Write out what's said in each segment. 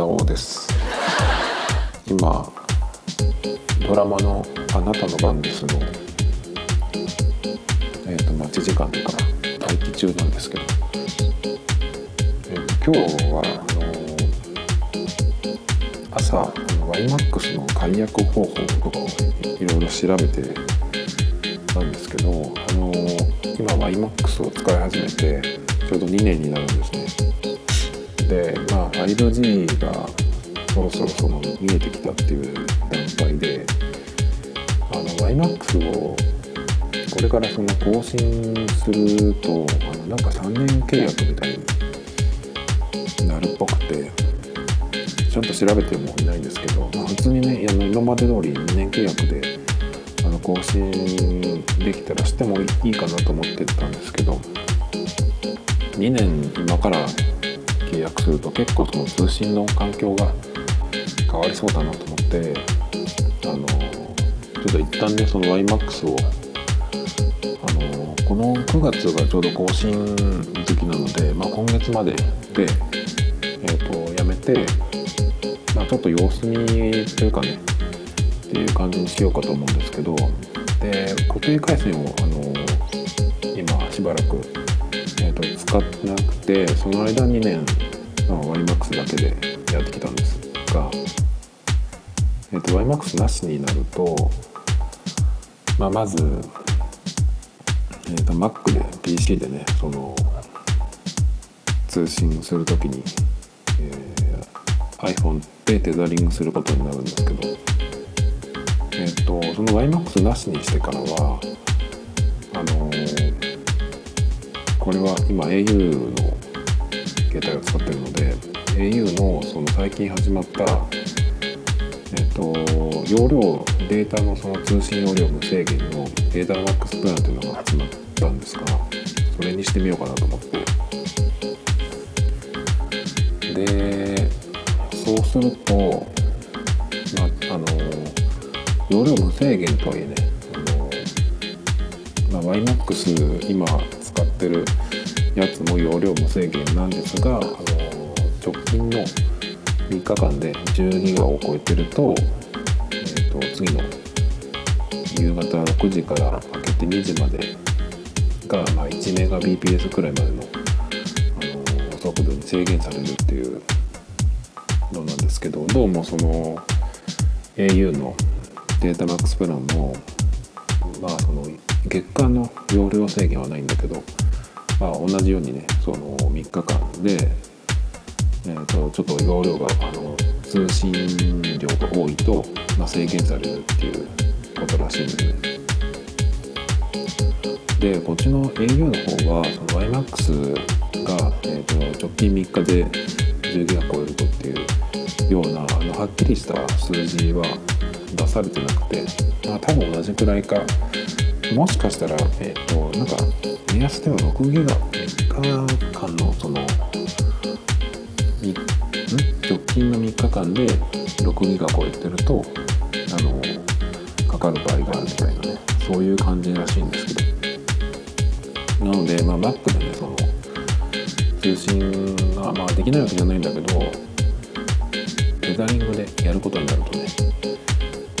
どうです。今ドラマの「あなたの番ですの」えーと、待ち時間とか待機中なんですけど、えーと、今日はあの朝あの YMAX の解約方法とかをいろいろ調べてたんですけどあの今 YMAX を使い始めてちょうど2年になるんですね。でまあ 5G がそろそろその見えてきたっていう段階であの YMAX をこれからその更新するとあのなんか3年契約みたいになるっぽくてちゃんと調べてもいないんですけど、まあ、普通にねあの今まで通り2年契約であの更新できたらしてもいいかなと思ってたんですけど2年今から契約すると結構その通信の環境が変わりそうだなと思ってあのちょっと一旦ねその YMAX をあのこの9月がちょうど更新時期なので、まあ、今月までで、えーと、やめて、まあ、ちょっと様子見というかねっていう感じにしようかと思うんですけどで固定回線をあの今しばらく使ってなくてその間2年ワイマックスだけでやってきたんですが、えーと、ワイマックスなしになると、まあ、まず、えーと、Mac で PC でねその通信する時に、えー、iPhone でテザリングすることになるんですけど、えーと、とその YMAX なしにしてからはあのーこれは今 au の携帯を使ってるので au のその最近始まったえっと容量データのその通信容量無制限のデータマックスプランっていうのが始まったんですがそれにしてみようかなと思って。でそうするとまああの容量無制限とはいえねあの、まあ、YMAX 今使ってるやつも容量無制限なんですがあの直近の3日間で10ギガを超えてると,、えーと、次の夕方6時から明けて2時までが、まあ、1メガ BPS くらいまでのあの速度に制限されるっていうのなんですけどどうもその au のデータマックスプランもまあその月間の容量制限はないんだけどまあ、同じようにねその3日間で、えーと、ちょっと容量があの通信量が多いと、まあ、制限されるっていうことらしいんですね。でこっちの au の方はその YMAX が、えーと、直近3日で10ギガ超えるとっていうようなあのはっきりした数字は出されてなくて、まあ、多分同じくらいかもしかしたら、えっ、ー、となんか目安では6ギガ3日間のその直近の3日間で6ギガ超えてるとあのかかる場合があるみたいなね。そういう感じらしいんですけど。なので、まあ、Mac でねその通信が、まあ、できないわけじゃないんだけどテザリングでやることになるとね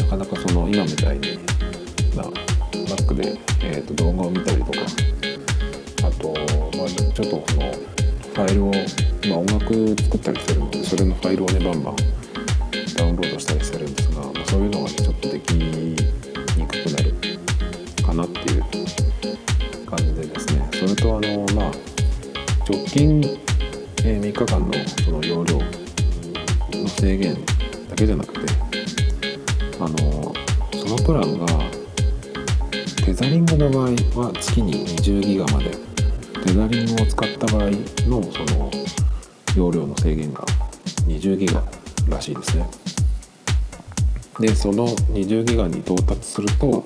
なかなかその今みたいに、まあ、Mac で、えー、と動画を見たりとか。あと、まあ、ちょっとそのファイルを、まあ、音楽作ったりしてるのでそれのファイルをねバンバンダウンロードしたりしてるんですが、まあ、そういうのがねちょっとできにくくなるかなっていう感じでですね。それとあのまあ直近、え、3日間のその容量の制限だけじゃなくてあのそのプランがテザリングの場合は月に20ギガまでテザリングを使った場合のその容量の制限が20ギガらしいですね。でその20ギガに到達すると、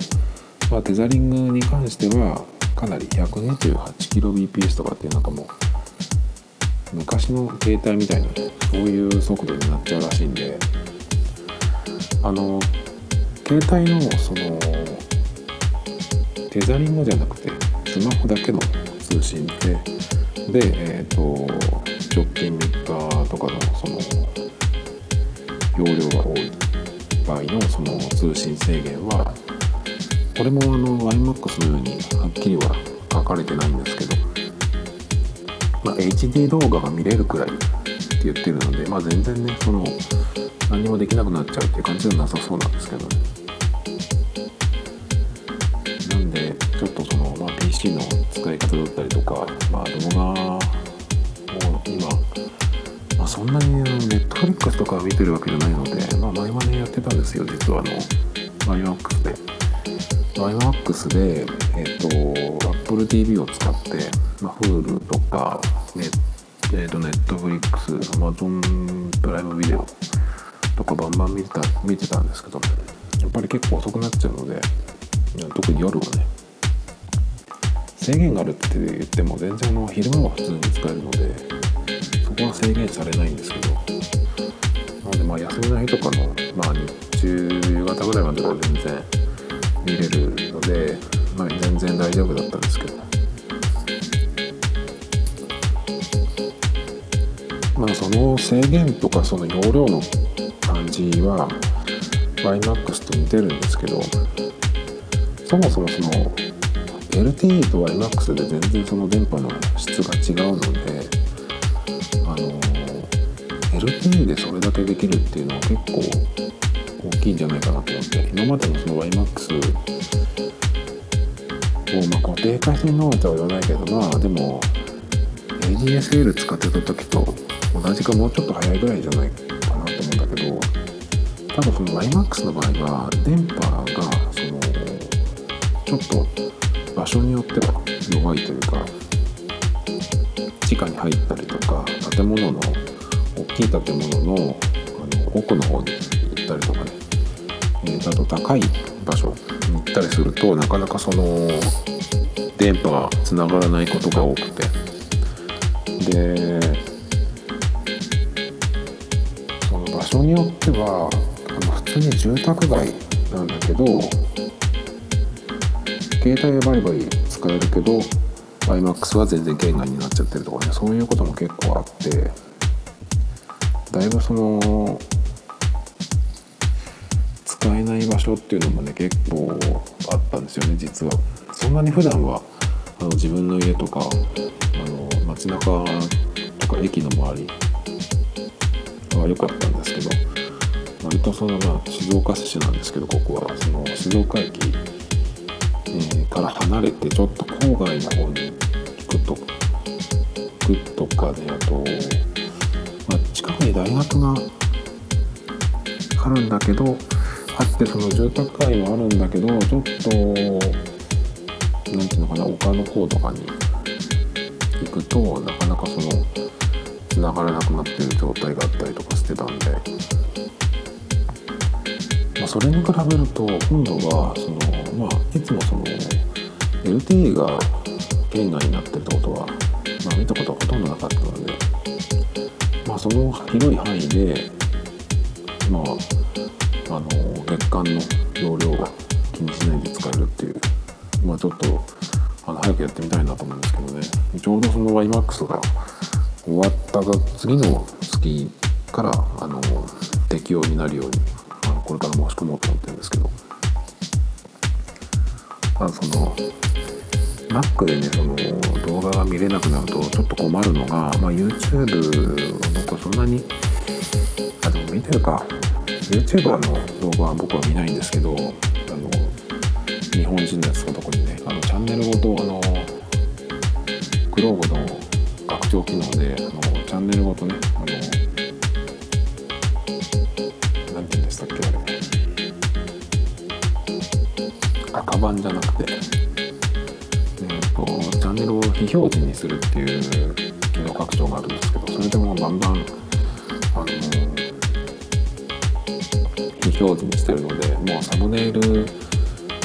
まあ、テザリングに関してはかなり 128kbps とかっていうなんかもう昔の携帯みたいなそういう速度になっちゃうらしいんであの携帯のそのテザリングじゃなくてスマホだけの通信でで、えーと、直近3日とかのその容量が多い場合のその通信制限はこれもあの iMAX のようにはっきりは書かれてないんですけど、まあ、HD 動画が見れるくらいって言ってるので、まあ、全然ねその何もできなくなっちゃうっていう感じではなさそうなんですけどね。の使い方だったりとか、まあ、動画を今、まあ、そんなにネットフリックスとか見てるわけじゃないので、まあ、前までやってたんですよ実はあの iMAX で。iMAX でえっ、と Apple TV を使って、まあ、Hulu とかネえー、と Netflix、Amazon プライムビデオとかバンバン見てた見てたんですけどやっぱり結構遅くなっちゃうので特に夜はね制限があるって言っても全然あの昼間は普通に使えるのでそこは制限されないんですけど。なのでまあ休みの日とかの、まあ、日中夕方ぐらいまでは全然見れるので、まあ、全然大丈夫だったんですけど。まあその制限とかその容量の感じは YMAX と似てるんですけどそもそもその LTE と YMAX で全然その電波の質が違うのであの LTE でそれだけできるっていうのは結構大きいんじゃないかなと思って今までのその YMAX をまあ固定化してるのとは言わないけどまあでも ADSL 使ってた時と同じかもうちょっと早いぐらいじゃないかなと思うんだけどただその YMAX の場合は電波がそのちょっと場所によっては弱いというか地下に入ったりとか建物の大きい建物のあの奥の方に行ったりとかね、えー、あと高い場所に行ったりするとなかなかその電波がつながらないことが多くて。でその場所によってはあの普通に住宅街なんだけど携帯はバリバリ使えるけど iMAX は全然圏外になっちゃってるとかねそういうことも結構あってだいぶその使えない場所っていうのもね結構あったんですよね実は。そんなに普段はあの自分の家とかあの街中とか駅の周りは良かったんですけど割とそのまあ静岡市なんですけどここは。その静岡駅、から離れてちょっと郊外の方に行くと行くとかねあと、まあ、近くに大学があるんだけどあってその住宅街もあるんだけどちょっと何ていうのかな丘の方とかに行くとなかなかその繋がらなくなっている状態があったりとかしてたんで、まあ、それに比べると今度はその、まあ、いつもその LTE が圏外になってるってことは、まあ、見たことはほとんどなかったので、まあ、その広い範囲でまああの月間の容量が気にしないで使えるっていうまあちょっとあの早くやってみたいなと思うんですけどね。ちょうどその YMAX が終わったが次の月からあの適用になるようにあのこれから申し込もうと思ってるんですけど。まあその Mac でねその動画が見れなくなるとちょっと困るのが、まあ、YouTube 僕はそんなにあでも見てるか。YouTuber の動画は僕は見ないんですけどあの日本人のやつが特にねあのチャンネルごとあのグローブの拡張機能であのチャンネルごとねあの版じゃなくてえっ、とチャンネルを非表示にするっていう機能拡張があるんですけどそれでもバンバンあの非表示にしてるのでもうサムネイル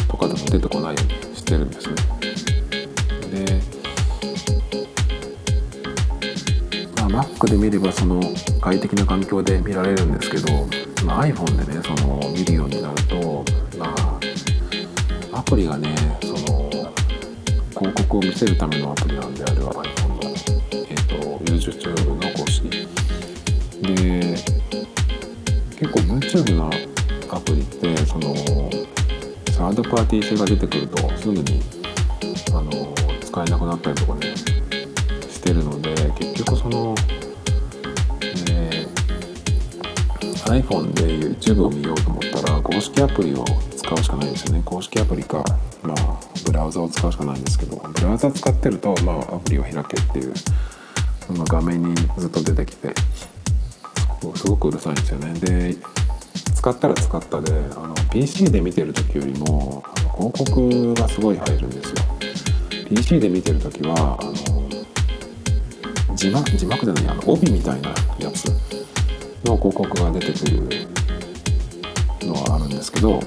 とかでも出てこないようにしてるんですね。で、まあ、Mac で見ればその快適な環境で見られるんですけど、まあ、iPhone でねその見るようになるとプリがねその広告を見せるためのアプリなんであれは iPhone の、えーと、YouTube の公式で結構 YouTube のアプリってそのサードパーティー性が出てくるとすぐにあの使えなくなったりとかねしてるので結局その、え、iPhone で YouTube を見ようと思ったら公式アプリを使うしかないですよね。公式アプリかまあブラウザを使うしかないんですけどブラウザ使ってると、まあ、アプリを開けっていうその画面にずっと出てきてすごくうるさいんですよね。で使ったら使ったであの PC で見てる時よりも広告がすごい入るんですよ。PC で見てる時はあの字幕字幕じゃないあの帯みたいなやつの広告が出てくるのはあるんですけど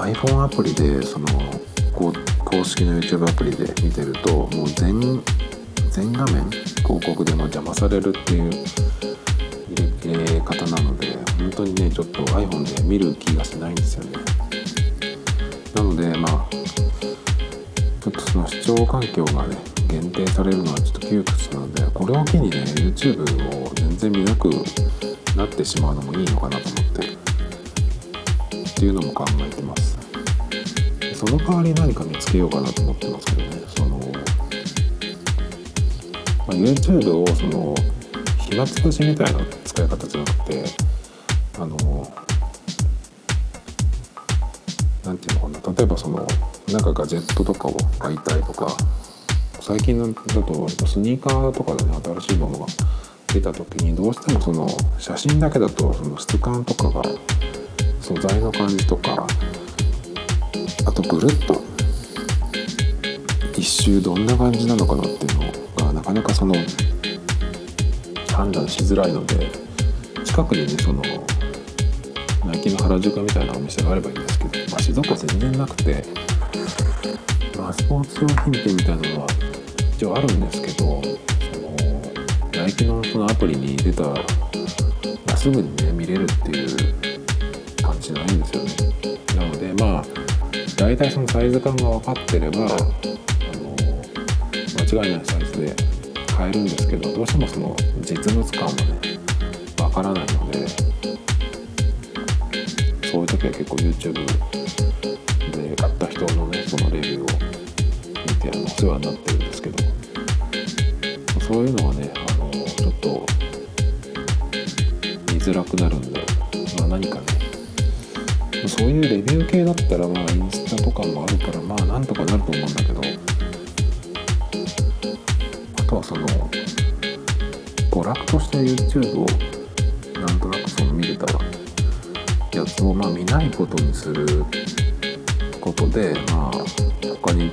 iPhone アプリでその公式の YouTube アプリで見てるともう全全画面広告でも邪魔されるっていう入れ方なので本当にねちょっと iPhone で見る気がしないんですよね。なのでまあちょっとその視聴環境がね限定されるのはちょっと窮屈なのでこれを機にね YouTube を全然見なくなってしまうのもいいのかなと思って。っていうのも考えてます。その代わり何か見つけようかなと思ってますけどね。その、まあ、YouTube をその暇つぶしみたいな使い方じゃなくてあのなんていうのかな。例えばそのなんかガジェットとかを買いたいとか最近だとスニーカーとかでね新しいものが出た時にどうしてもその写真だけだとその質感とかが素材の感じとかあとぐるっと一周どんな感じなのかなっていうのがなかなかその判断しづらいので近くにねそのナイキの原宿みたいなお店があればいいんですけど、まあ、静岡全然なくて、まあ、スポーツ用品店みたいなのは一応あるんですけどそのナイキのそのアプリに出たらすぐにね見れるっていう感じゃないんですよね。なのでまあ大体そのサイズ感が分かってればあの間違いないサイズで買えるんですけどどうしてもその実物感はね分からないのでそういう時は結構 YouTube で買った人のねそのレビューを見てお世話になってるんですけどそういうのはねあのちょっと見づらくなるんで、まあ、何かねそういうレビュー系だったらまあインスタとかもあるからまあなんとかなると思うんだけど。あとはその娯楽として YouTube をなんとなくその見れたやつをまあ見ないことにすることでまあ他に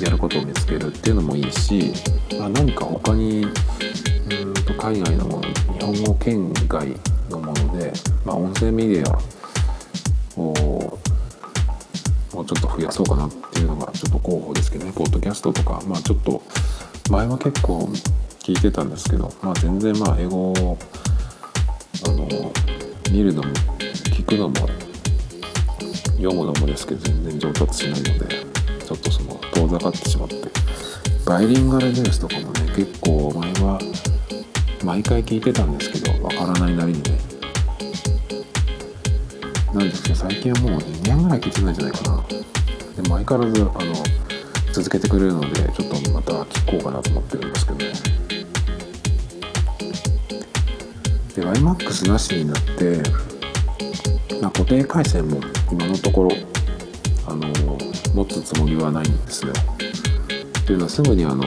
やることを見つけるっていうのもいいし、まあ、何か他にうんと海外のもの日本語圏外のもので、まあ、音声メディアをもうちょっと増やそうかなっていうのがちょっと候補ですけどねポッドキャストとかまあちょっと前は結構聞いてたんですけど、まあ、全然まあ英語をあの見るのも聞くのも読むのもですけど全然上達しないのでちょっとその遠ざかってしまってバイリンガルニュースとかもね結構前は毎回聞いてたんですけどわからないなりにねなんですけど最近はもう2年ぐらい聞いてないんじゃないかなでも相変わらずあの続けてくれるのでちょっとまた聞こうかなと思ってるんですけどねで YMAX なしになってまあ、固定回線も今のところあの持つつもりはないんですよ。というのはすぐにあの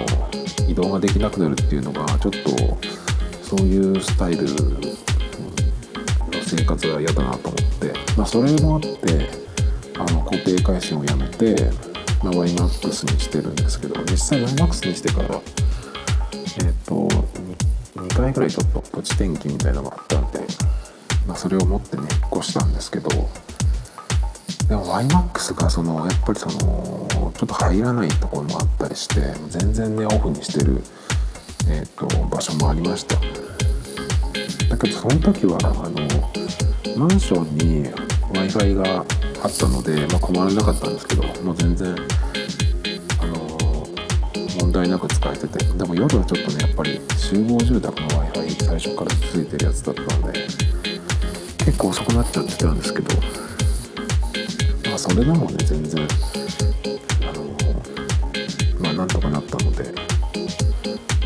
移動ができなくなるっていうのがちょっとそういうスタイル生活は嫌だなと思って、まあ、それもあってあの固定回線をやめて、まあ、YMAX にしてるんですけど実際 YMAX にしてからえっ、ー、と2回ぐらいちょっとプチ転勤みたいなのがあったんでまあ、それを持ってね引っ越したんですけどでも YMAX がそのやっぱりそのちょっと入らないところもあったりして全然ねオフにしてる、えーと、場所もありました。だけどその時はあのマンションに w i f i があったので、まあ、困らなかったんですけどもう全然あの問題なく使えててでも夜はちょっとねやっぱり集合住宅の w i f i 最初からついてるやつだったんで結構遅くなっちゃってたんですけどまあそれでもね全然あのまあなんとかなったので、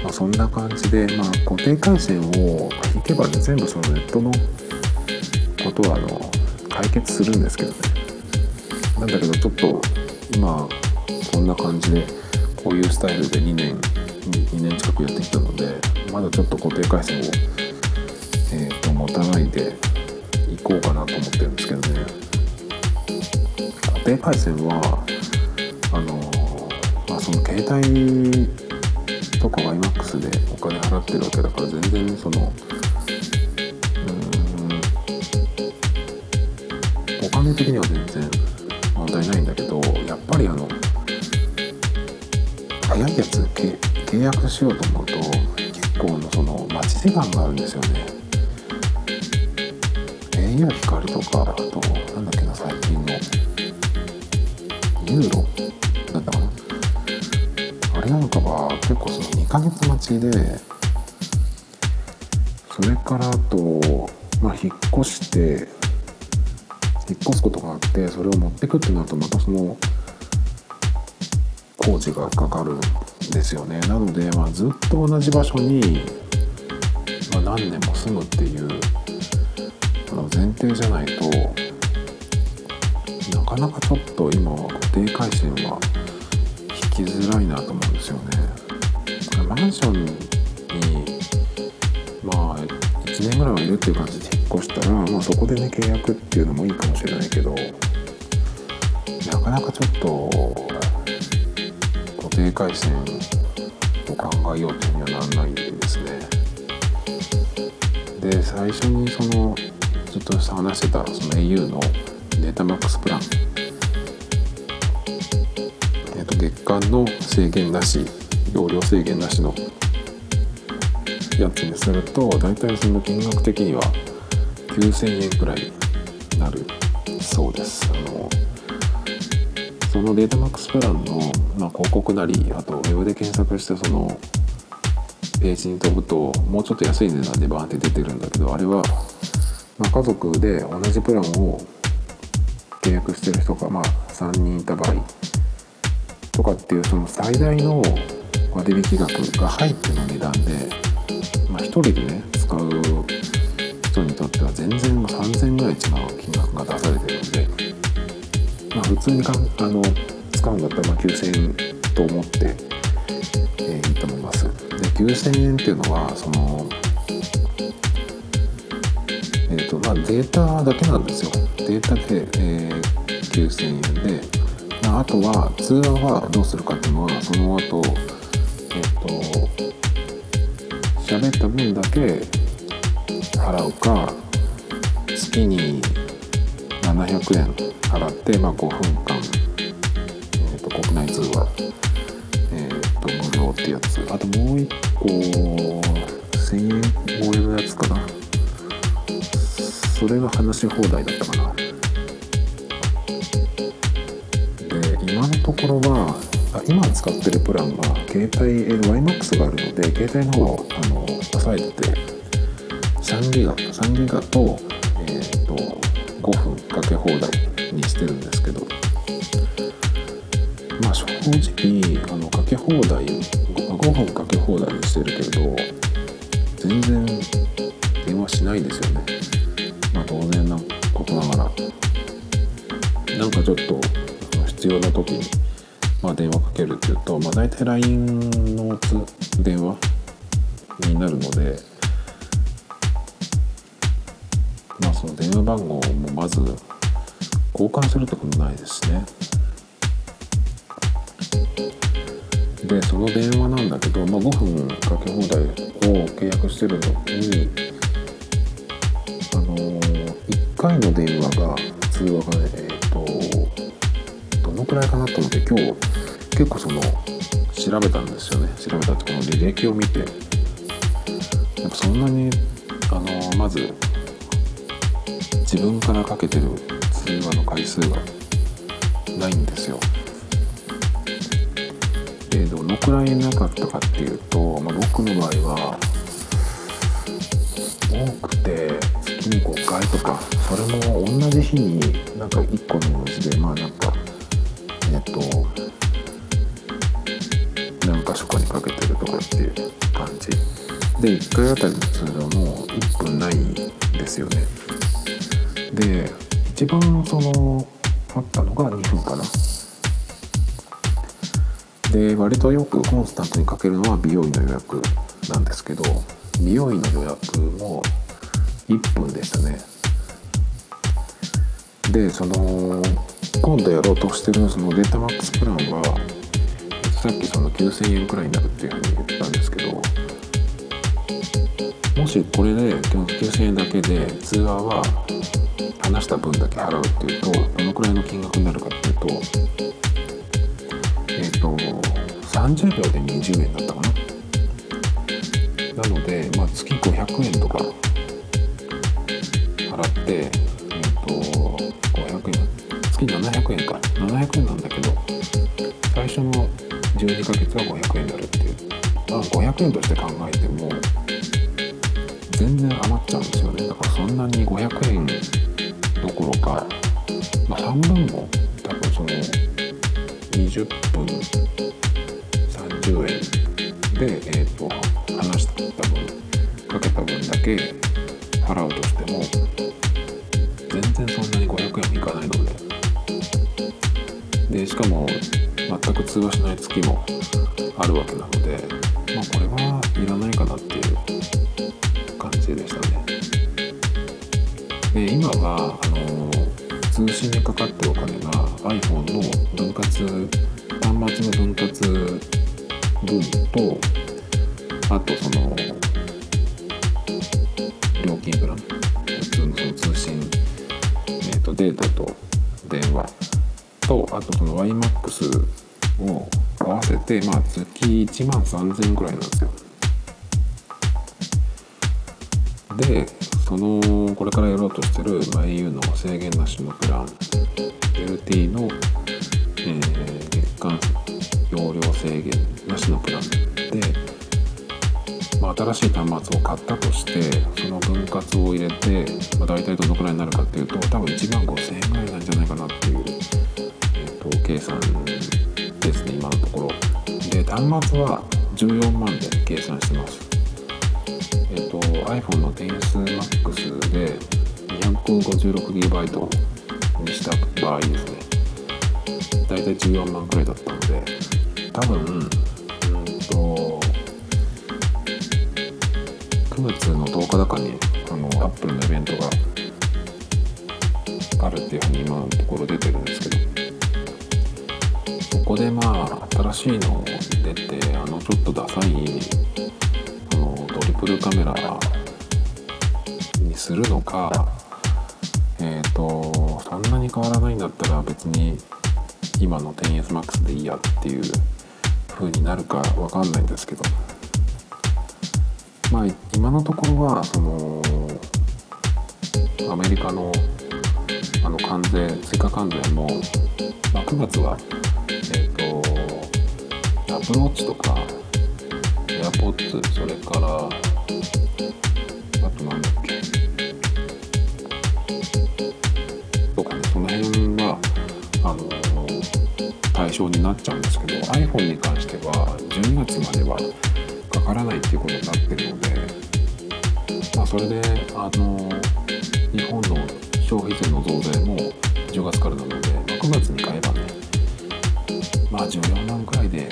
まあ、そんな感じで、まあ、固定回線をけばね全部そのネットのことはあの解決するんですけどね。なんだけどちょっと今こんな感じでこういうスタイルで2年2年近くやってきたのでまだちょっと固定回線を、えーと、持たないでいこうかなと思ってるんですけどね。固定回線はあのまあその携帯とか YMAX でお金払ってるわけだから全然その的には全然問題ないんだけどやっぱりあの早いやつ契約しようと思うと結構のその待ち時間があるんですよね。au 光とかあとなんだっけな最近のユーロだったかな。あれなんかは結構その2ヶ月待ちでそれからあとまあ引っ越して引っ越すことがあってそれを持ってくってなるとまたその工事がかかるんですよねなので、まあ、ずっと同じ場所に、まあ、何年も住むっていうあの前提じゃないとなかなかちょっと今は固定回線は引きづらいなと思うんですよね。マンションにまあ1年ぐらいはいるっていう感じで越したら、まあ、そこでね契約っていうのもいいかもしれないけどなかなかちょっと固定回線を考えようというにはならないですね。で最初にそのずっと話してたその au のデータマックスプラン、えー、と月間の制限なし容量制限なしのやつにすると大体その金額的には9000円くらいになるそうです。あのそのデータマックスプランの、まあ、広告なりあとウェブで検索してそのページに飛ぶともうちょっと安い値段でバーンって出てるんだけどあれは、まあ、家族で同じプランを契約してる人が、まあ、3人いた場合とかっていうその最大の割引額が入っての値段で、まあ、1人でね使う人にとっては全然3000円ぐらい違う金額が出されてるんでまあ、普通にかあの使うんだったらま9000円と思って、えー、いいと思います。で9000円っていうのはそのえーとまあ、データだけなんですよ。データで、えー、9000円で、まあ、あとは通話はどうするかっていうのはその後えっ、ー、と喋った分だけ払うか月に700円払って、まあ、5分間、えーと、国内通話、えーと、無料ってやつ。あともう一個1000円超えのやつかな。それが話し放題だったかな。で今のところはあ今使ってるプランは携帯 YMAX があるので携帯の方をあの抑えてて3ギガ3ギガと,、えーと、と5分かけ放題にしてるんですけどまあ正直あのかけ放題5分かけ放題にしてるけど全然電話しないですよね。まあ当然なことながら。なんかちょっと必要な時に、まあ、電話かけるっていうと、まあ、大体 LINE の電話になるのでまあその電話番号もまず交換するってことないですね。でその電話なんだけど、まあ、5分かけ放題を契約してるのにあのー、1回の電話が通話がねえっ、ー、とどのくらいかなと思って今日結構その調べたんですよね。調べたってこの履歴を見て。やっぱそんなにあのー、まず自分からかけてる通話の回数がないんですよ。でどのくらいなかったかっていうと、まあ、僕の場合は多くて月に5回とかそれも同じ日になんか1個の文字でまあなんかえっと何箇所かにかけてるとかっていう感じ。で1回あたりの通話も1分ないんですよね。で一番そのあったのが2分かな。で割とよくコンスタントにかけるのは美容院の予約なんですけど美容院の予約も1分でしたね。でその今度やろうとしてるそのデータマックスプランはさっきその9000円くらいになるっていうふうに言ったんですけどもしこれで9000円だけで通話は話した分だけ払うっていうとどのくらいの金額になるかっていうとえっ、ー、と30秒で20円だったかな。なので、まあ、月500円とか払ってえっ、ー、と500円月700円か。700円なんだけど最初の12ヶ月は500円になるっていう。まあ500円として考えてんなに500円どころか、まあ、半分も多分その20分30円で、えーと、話した分かけた分だけ払うとしても全然そんなに500円もいかないので。でしかも全く通話しない月もあるわけなので、3000円くらいなんですよ。でそのこれからやろうとしてる、まあ、au の制限なしのプラン LT の、えー、月間容量制限なしのプランで、まあ、新しい端末を買ったとしてその分割を入れて、まあ、大体どのくらいになるかっていうと多分1万5000円ぐらいなんじゃないかなっていう、えーと、計算ですね今のところ。で端末は14万で計算してます。えっと、iPhone の XSMAX で 256GB にした場合ですね大体14万くらいだったので多分うんと9月の10日だかにあのアップルのイベントがあるっていうふうに今のところ出てるんですけどそこでまあ新しいの出てあのちょっとダサいあのトリプルカメラにするのかえっ、ー、とそんなに変わらないんだったら別に今の 10SMAX でいいやっていう風になるかわかんないんですけど。まあ今のところはそのアメリカのあの関税追加関税も、まあ、9月は、アプローチとか AirPods それからあとなんだっけ。とかねその辺はあの対象になっちゃうんですけど iPhone に関しては12月まではかからないっていうことになってるので、まあ、それであの日本の消費税の増税も10月からなので、まあ、9月に買えばねまあ14万くらいで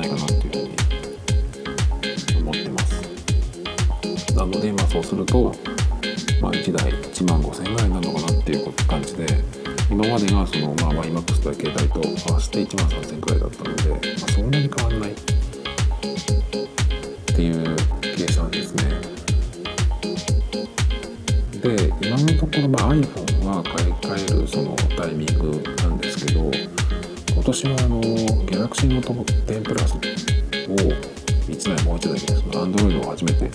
ないかなっていうふうになので、まあ、そうすると、まあ、1台1万5000円ぐらいになるのかなっていう感じで今までがその、まあ、YMAX と携帯と合わせて1万3000円くらいだったので、まあ、そんなに変わんないっていう計算ですねで今のところ、まあ、iPhone は買い替えるそのタイミングなんですけど年はあの Galaxy Note 10プラス。を1台もう1台でその Android を初めて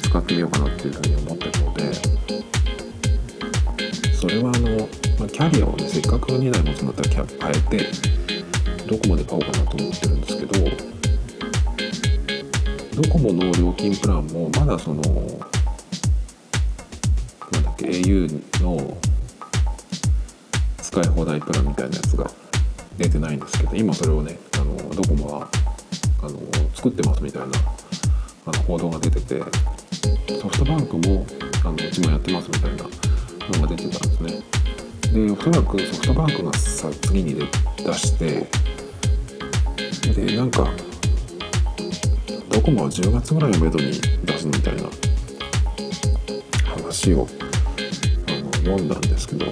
使ってみようかなっていうふうに思ってるので。それはあの、まあ、キャリアをねせっかく2台持つんだったらキャ変えてどこまで買おうかなと思ってるんですけどドコモの料金プランもまだそのなんだっけ au の使い放題プランみたいなやつが出てないんですけど今それをねあのドコモはあの作ってますみたいなあの報道が出ててソフトバンクもあのうちもやってますみたいなのが出てたんですね。でおそらくソフトバンクがさ次に出してでなんかドコモは10月ぐらいをめどに出すみたいな話をあの読んだんですけど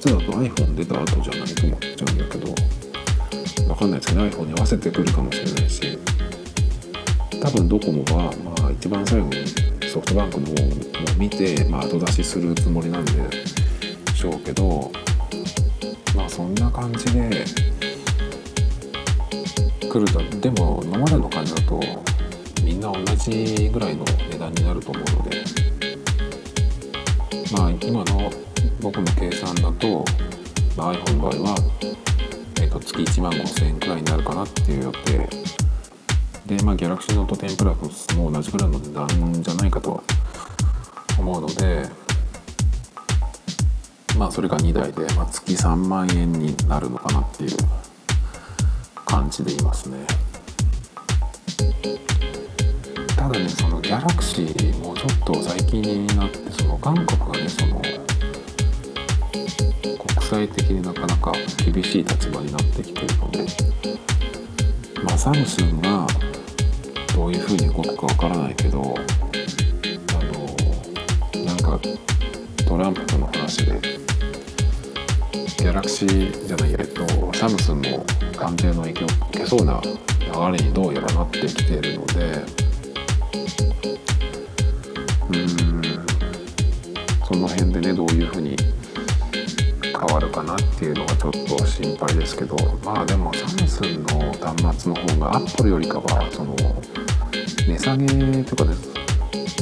10月だと iPhone 出た後じゃないと思っちゃうんだけどわかんないですけど iPhone に合わせてくるかもしれないし多分ドコモはまあ一番最後にソフトバンクの方を見て、まあ、後出しするつもりなんでしょうけどまあそんな感じで来るとでも今までの感じだとみんな同じぐらいの値段になると思うのでまあ今の僕の計算だと、まあ、iPhone の場合は、えー、と月1万5000円くらいになるかなっていう予定。でまあ Galaxy Note 10 Plus も同じぐらいの値段じゃないかと思うのでまあそれが2台で、まあ、月3万円になるのかなっていう感じでいますね。ただねそのギャラクシーもちょっと最近になってその韓国がねその際的になかなか厳しい立場になってきてるのでまあサムスンがどういうふうに動くかわからないけどあのなんかトランプとの話でギャラクシーじゃないえっとサムスンも関税の影響を受けそうな流れにどうやらなってきているのでうんその辺でねどういうふうに変わるかなっていうのがちょっと心配ですけどまあでもサムスンの端末の方がアップルよりかはその値下げとかで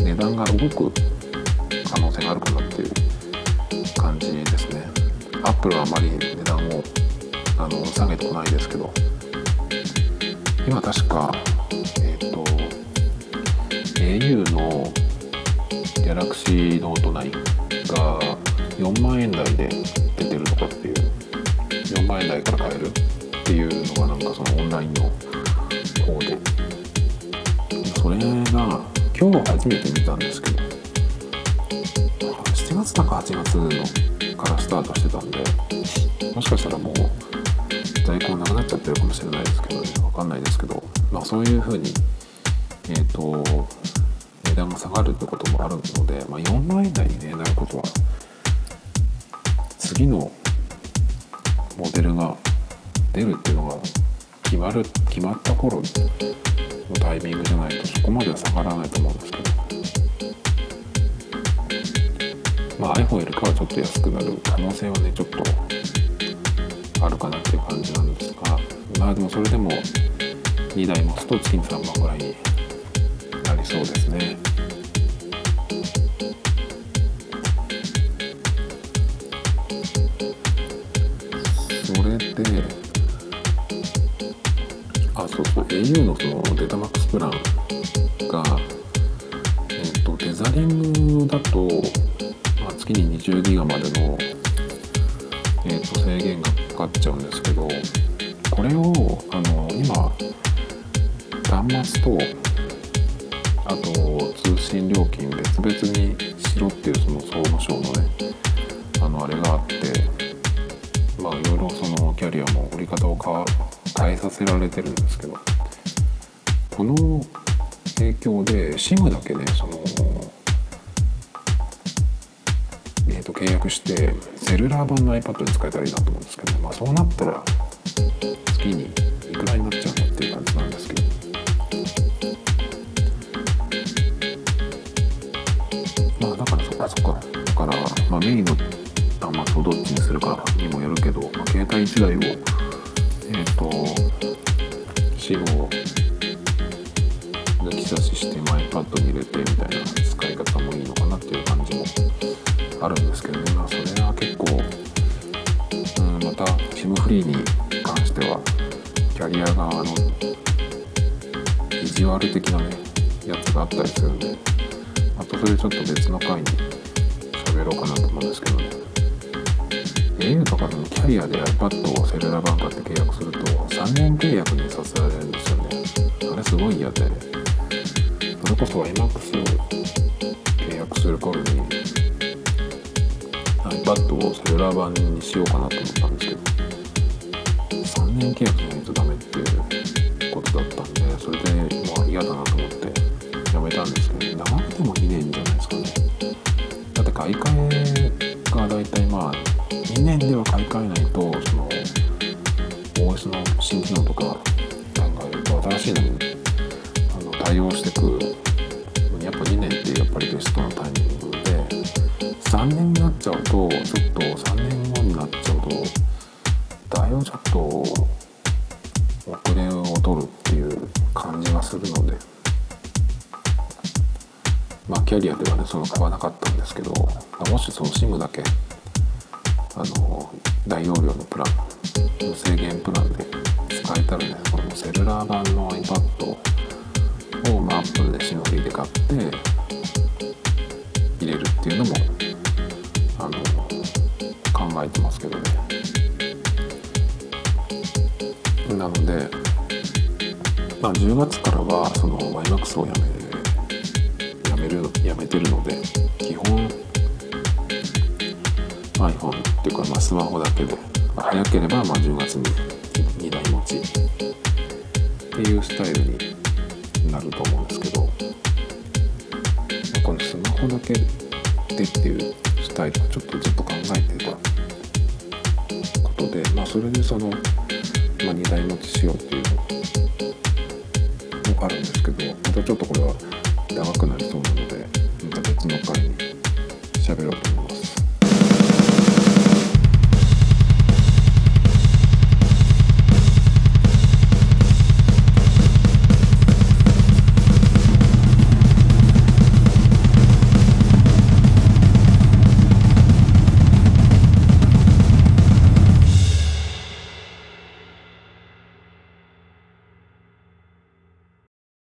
値段が動く可能性があるかなっていう感じですね。アップルはあまり値段をあの下げてこないですけど今確かえっ、ー、と au の Galaxy Note 9が4万円台で出てるとかっていう4万円台から買えるっていうのがなんかそのオンラインの方で。それが今日初めて見たんですけど7月だか8月のからスタートしてたんでもしかしたらもう在庫なくなっちゃってるかもしれないですけどね分かんないですけどまあそういうふうにえっ、ー、と値段が下がるってこともあるので、まあ、4万円台に、ね、なることは次のモデルが出るっていうのが決まる決まった頃のタイミングじゃないとそこまでは下がらないと思うんですけどまあ iPhone よりかはちょっと安くなる可能性はねちょっとあるかなっていう感じなんですがまあでもそれでも2台持つと月に3万ぐらいになりそうですね。であそうそう。au のそのデータマックスプランがえっ、とデザリングだとまあ月に20ギガまでの、えー、と制限がかかっちゃうんですけどこれをあの今端末とあと通信料金別々にしろっていうその総務省のねあのあれがあってそのキャリアも売り方を変えさせられてるんですけどこの影響で SIM だけねそのえー、と契約してセルラー版の iPad で使えたらいいなと思うんですけど、まあ、そうなったら月にいくらになっちゃうのっていう感じなんですけど。まあだからそっかそっかだから、まあ、メインの端末をどっちにするかにも、時代をえっ、ー、と死後抜き差しして iPad に入れてみたいな使い方もいいのかなっていう感じもあるんですけどね。まあそれは結構、うん、また SIM フリーに関してはキャリア側の意地悪的なねやつがあったりするんでまたそれちょっと別の回にキャリアで iPad をセルラバンカーで契約する10月からはそのマイマックスをやめやめるやめてるので基本 iPhone っていうかまあスマホだけで、ま、早ければまあ10月に2台持ちっていうスタイルになると思うんですけどこのスマホだけでっていうスタイルはちょっとずっと考えてたことでまあそれでその、2台持ちしようっていうあるんですけどまたちょっとこれは長くなりそうなのでまた別の回に